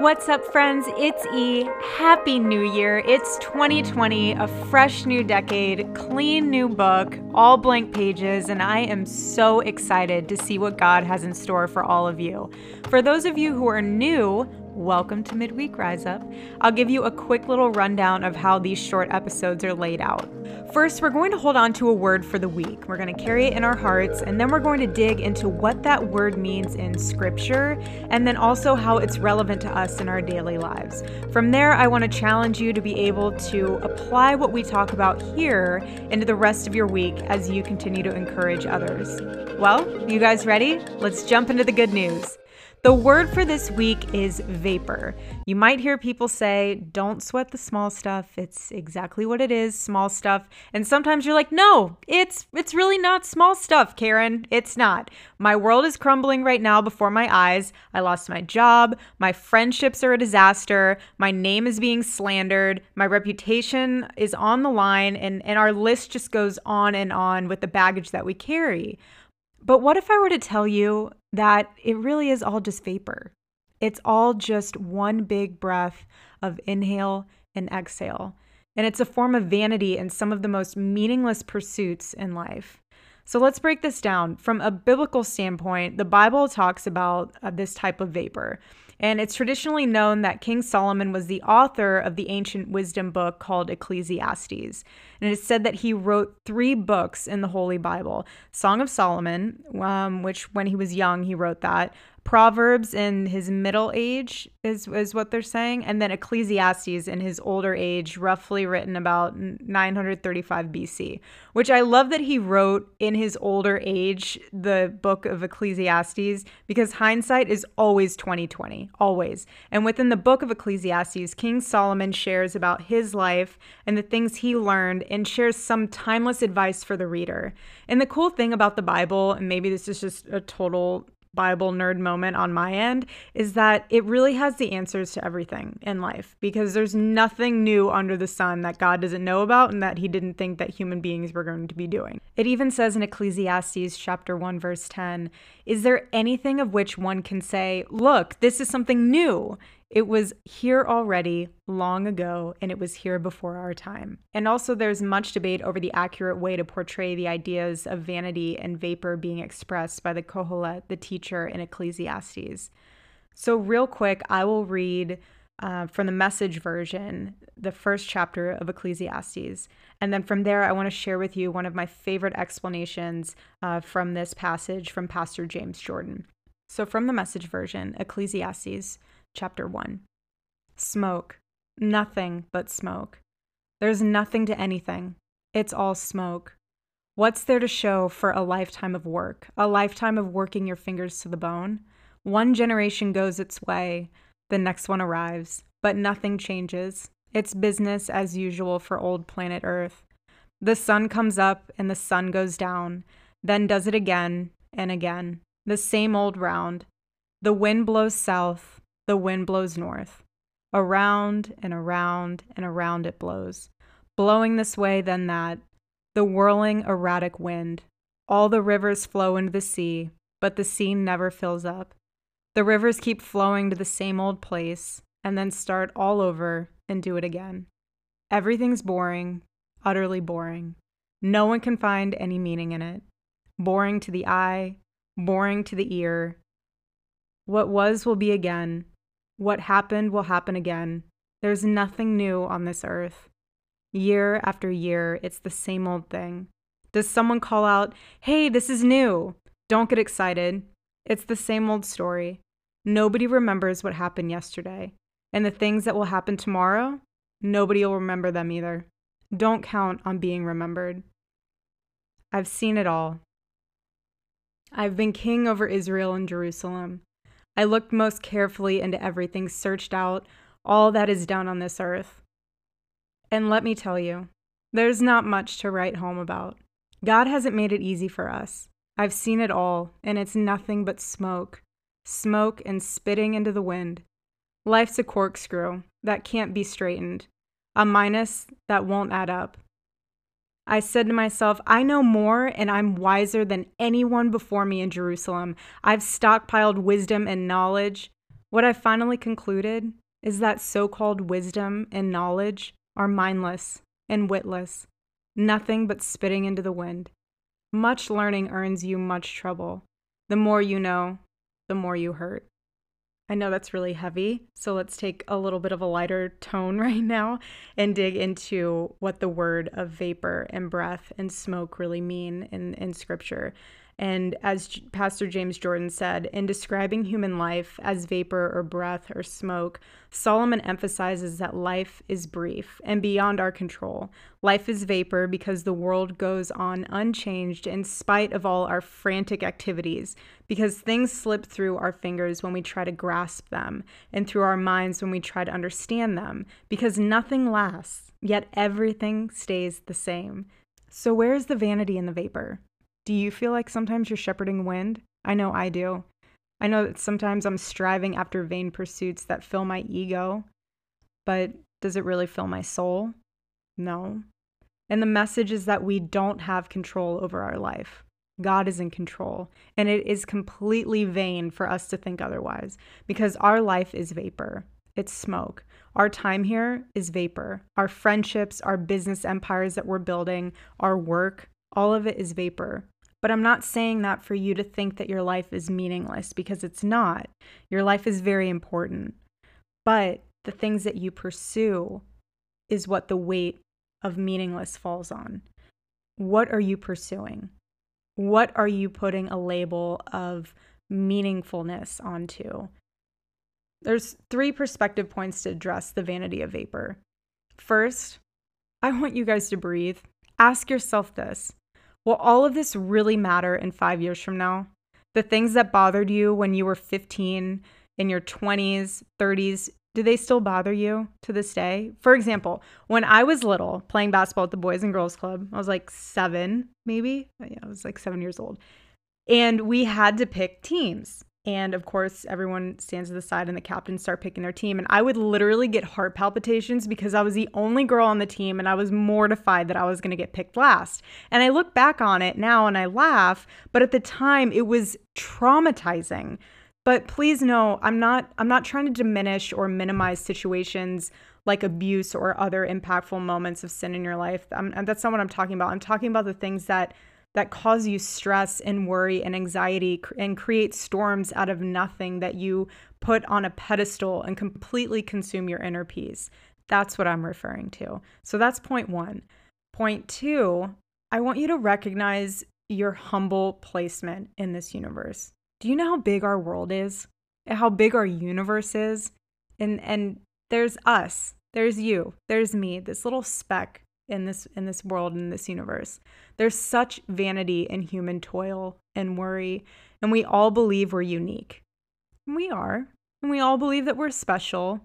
What's up, friends? It's E. Happy New Year. It's 2020, a fresh new decade, clean new book, all blank pages, and I am so excited to see what God has in store for all of you. For those of you who are new, welcome to Midweek Rise Up. I'll give you a quick little rundown of how these short episodes are laid out. First, we're going to hold on to a word for the week. We're going to carry it in our hearts, and then we're going to dig into what that word means in Scripture, and then also how it's relevant to us in our daily lives. From there, I want to challenge you to be able to apply what we talk about here into the rest of your week as you continue to encourage others. Well, you guys ready? Let's jump into the good news. The word for this week is vapor. You might hear people say, don't sweat the small stuff. It's exactly what it is, small stuff. And sometimes you're like, no, it's it's really not small stuff, Karen. It's not. My world is crumbling right now before my eyes. I lost my job, my friendships are a disaster, my name is being slandered, my reputation is on the line, and, and our list just goes on and on with the baggage that we carry. But what if I were to tell you that it really is all just vapor? It's all just one big breath of inhale and exhale. And it's a form of vanity in some of the most meaningless pursuits in life. So let's break this down. From a biblical standpoint, the Bible talks about uh, this type of vapor. And it's traditionally known that King Solomon was the author of the ancient wisdom book called Ecclesiastes. And it is said that he wrote three books in the Holy Bible Song of Solomon, um, which when he was young, he wrote that. Proverbs in his middle age is is what they're saying, and then Ecclesiastes in his older age, roughly written about 935 BC. Which I love that he wrote in his older age the book of Ecclesiastes because hindsight is always 2020, always. And within the book of Ecclesiastes, King Solomon shares about his life and the things he learned and shares some timeless advice for the reader. And the cool thing about the Bible, and maybe this is just a total Bible nerd moment on my end is that it really has the answers to everything in life because there's nothing new under the sun that God doesn't know about and that he didn't think that human beings were going to be doing. It even says in Ecclesiastes chapter 1 verse 10, is there anything of which one can say, look, this is something new? It was here already long ago, and it was here before our time. And also, there's much debate over the accurate way to portray the ideas of vanity and vapor being expressed by the Kohelet, the teacher in Ecclesiastes. So, real quick, I will read uh, from the message version the first chapter of Ecclesiastes. And then from there, I want to share with you one of my favorite explanations uh, from this passage from Pastor James Jordan. So, from the message version, Ecclesiastes chapter 1. Smoke. Nothing but smoke. There's nothing to anything. It's all smoke. What's there to show for a lifetime of work, a lifetime of working your fingers to the bone? One generation goes its way, the next one arrives, but nothing changes. It's business as usual for old planet Earth. The sun comes up and the sun goes down, then does it again and again. The same old round. The wind blows south, the wind blows north. Around and around and around it blows, blowing this way, then that, the whirling, erratic wind. All the rivers flow into the sea, but the sea never fills up. The rivers keep flowing to the same old place and then start all over and do it again. Everything's boring, utterly boring. No one can find any meaning in it. Boring to the eye, boring to the ear. What was will be again, what happened will happen again. There's nothing new on this earth. Year after year, it's the same old thing. Does someone call out, hey, this is new? Don't get excited. It's the same old story. Nobody remembers what happened yesterday. And the things that will happen tomorrow, nobody will remember them either. Don't count on being remembered. I've seen it all. I've been king over Israel and Jerusalem. I looked most carefully into everything, searched out all that is done on this earth. And let me tell you, there's not much to write home about. God hasn't made it easy for us. I've seen it all, and it's nothing but smoke. Smoke and spitting into the wind. Life's a corkscrew that can't be straightened, a minus that won't add up. I said to myself, I know more and I'm wiser than anyone before me in Jerusalem. I've stockpiled wisdom and knowledge. What I finally concluded is that so called wisdom and knowledge are mindless and witless, nothing but spitting into the wind. Much learning earns you much trouble. The more you know, the more you hurt. I know that's really heavy, so let's take a little bit of a lighter tone right now and dig into what the word of vapor and breath and smoke really mean in, in scripture. And as Pastor James Jordan said, in describing human life as vapor or breath or smoke, Solomon emphasizes that life is brief and beyond our control. Life is vapor because the world goes on unchanged in spite of all our frantic activities, because things slip through our fingers when we try to grasp them, and through our minds when we try to understand them, because nothing lasts, yet everything stays the same. So, where is the vanity in the vapor? Do you feel like sometimes you're shepherding wind? I know I do. I know that sometimes I'm striving after vain pursuits that fill my ego, but does it really fill my soul? No. And the message is that we don't have control over our life. God is in control, and it is completely vain for us to think otherwise because our life is vapor. It's smoke. Our time here is vapor. Our friendships, our business empires that we're building, our work, all of it is vapor. But I'm not saying that for you to think that your life is meaningless because it's not. Your life is very important. But the things that you pursue is what the weight of meaningless falls on. What are you pursuing? What are you putting a label of meaningfulness onto? There's three perspective points to address the vanity of vapor. First, I want you guys to breathe. Ask yourself this Will all of this really matter in five years from now? The things that bothered you when you were 15, in your 20s, 30s, do they still bother you to this day? For example, when I was little playing basketball at the Boys and Girls Club, I was like seven, maybe. Yeah, I was like seven years old. And we had to pick teams. And of course, everyone stands to the side and the captains start picking their team. And I would literally get heart palpitations because I was the only girl on the team and I was mortified that I was going to get picked last. And I look back on it now and I laugh, but at the time it was traumatizing. But please know, I'm not I'm not trying to diminish or minimize situations like abuse or other impactful moments of sin in your life. I'm, that's not what I'm talking about. I'm talking about the things that that cause you stress and worry and anxiety and create storms out of nothing that you put on a pedestal and completely consume your inner peace. That's what I'm referring to. So that's point one. Point two, I want you to recognize your humble placement in this universe. Do you know how big our world is? How big our universe is? And and there's us. There's you. There's me. This little speck in this in this world in this universe. There's such vanity in human toil and worry, and we all believe we're unique. And we are. And we all believe that we're special,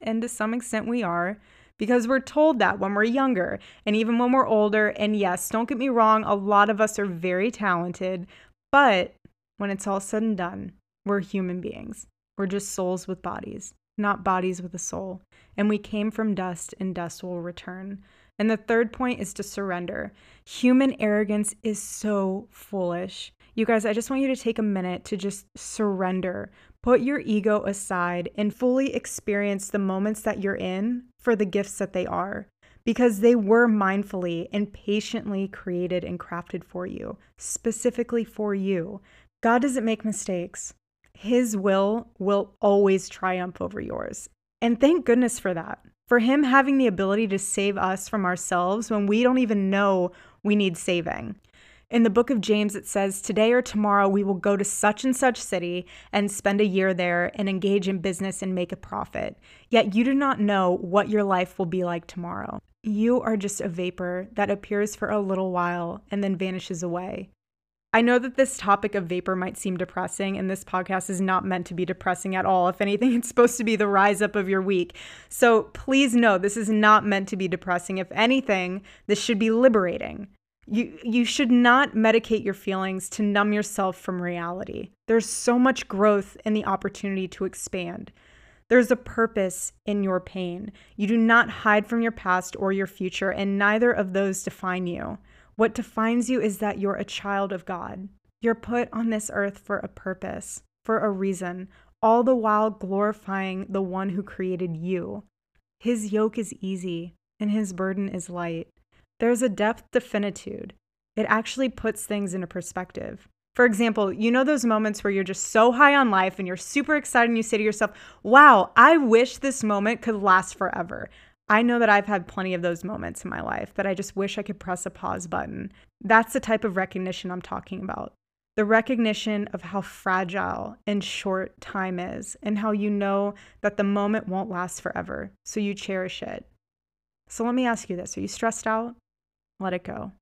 and to some extent we are, because we're told that when we're younger and even when we're older. And yes, don't get me wrong, a lot of us are very talented, but when it's all said and done, we're human beings. We're just souls with bodies, not bodies with a soul. And we came from dust, and dust will return. And the third point is to surrender. Human arrogance is so foolish. You guys, I just want you to take a minute to just surrender. Put your ego aside and fully experience the moments that you're in for the gifts that they are, because they were mindfully and patiently created and crafted for you, specifically for you. God doesn't make mistakes. His will will always triumph over yours. And thank goodness for that for Him having the ability to save us from ourselves when we don't even know we need saving. In the book of James, it says, Today or tomorrow we will go to such and such city and spend a year there and engage in business and make a profit. Yet you do not know what your life will be like tomorrow. You are just a vapor that appears for a little while and then vanishes away. I know that this topic of vapor might seem depressing, and this podcast is not meant to be depressing at all. If anything, it's supposed to be the rise up of your week. So please know this is not meant to be depressing. If anything, this should be liberating. You, you should not medicate your feelings to numb yourself from reality. There's so much growth in the opportunity to expand. There's a purpose in your pain. You do not hide from your past or your future, and neither of those define you. What defines you is that you're a child of God. You're put on this earth for a purpose, for a reason. all the while glorifying the one who created you. His yoke is easy and his burden is light. There's a depth to finitude. It actually puts things into perspective. For example, you know those moments where you're just so high on life and you're super excited and you say to yourself, wow, I wish this moment could last forever. I know that I've had plenty of those moments in my life that I just wish I could press a pause button. That's the type of recognition I'm talking about. The recognition of how fragile and short time is, and how you know that the moment won't last forever, so you cherish it. So let me ask you this Are you stressed out? Let it go.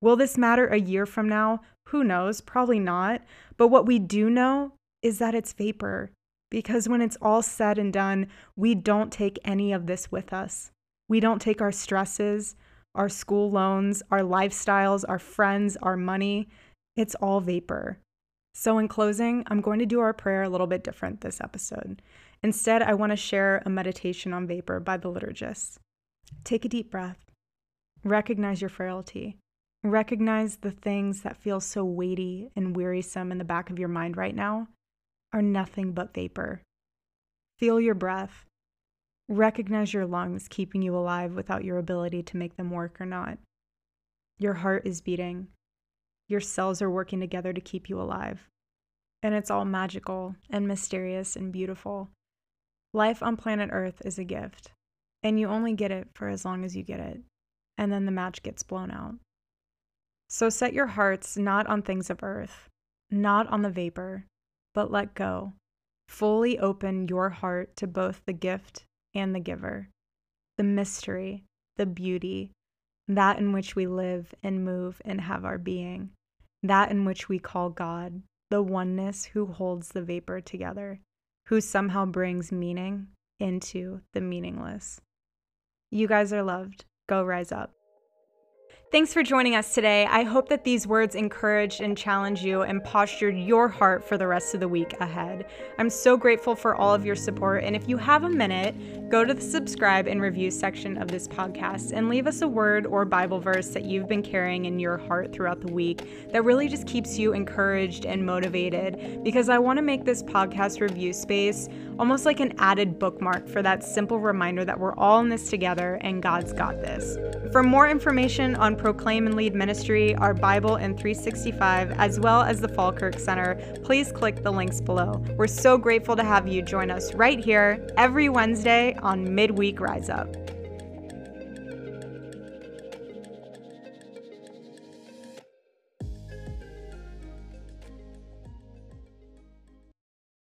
Will this matter a year from now? Who knows? Probably not. But what we do know is that it's vapor because when it's all said and done, we don't take any of this with us. We don't take our stresses, our school loans, our lifestyles, our friends, our money. It's all vapor. So, in closing, I'm going to do our prayer a little bit different this episode. Instead, I want to share a meditation on vapor by the liturgist. Take a deep breath. Recognize your frailty. Recognize the things that feel so weighty and wearisome in the back of your mind right now are nothing but vapor. Feel your breath. Recognize your lungs keeping you alive without your ability to make them work or not. Your heart is beating. Your cells are working together to keep you alive. And it's all magical and mysterious and beautiful. Life on planet Earth is a gift, and you only get it for as long as you get it, and then the match gets blown out. So set your hearts not on things of earth, not on the vapor, but let go. Fully open your heart to both the gift and the giver, the mystery, the beauty, that in which we live and move and have our being, that in which we call God, the oneness who holds the vapor together, who somehow brings meaning into the meaningless. You guys are loved. Go rise up. Thanks for joining us today. I hope that these words encouraged and challenged you and postured your heart for the rest of the week ahead. I'm so grateful for all of your support. And if you have a minute, go to the subscribe and review section of this podcast and leave us a word or Bible verse that you've been carrying in your heart throughout the week that really just keeps you encouraged and motivated. Because I want to make this podcast review space almost like an added bookmark for that simple reminder that we're all in this together and God's got this. For more information on Proclaim and Lead Ministry, our Bible in 365, as well as the Falkirk Center, please click the links below. We're so grateful to have you join us right here every Wednesday on Midweek Rise Up.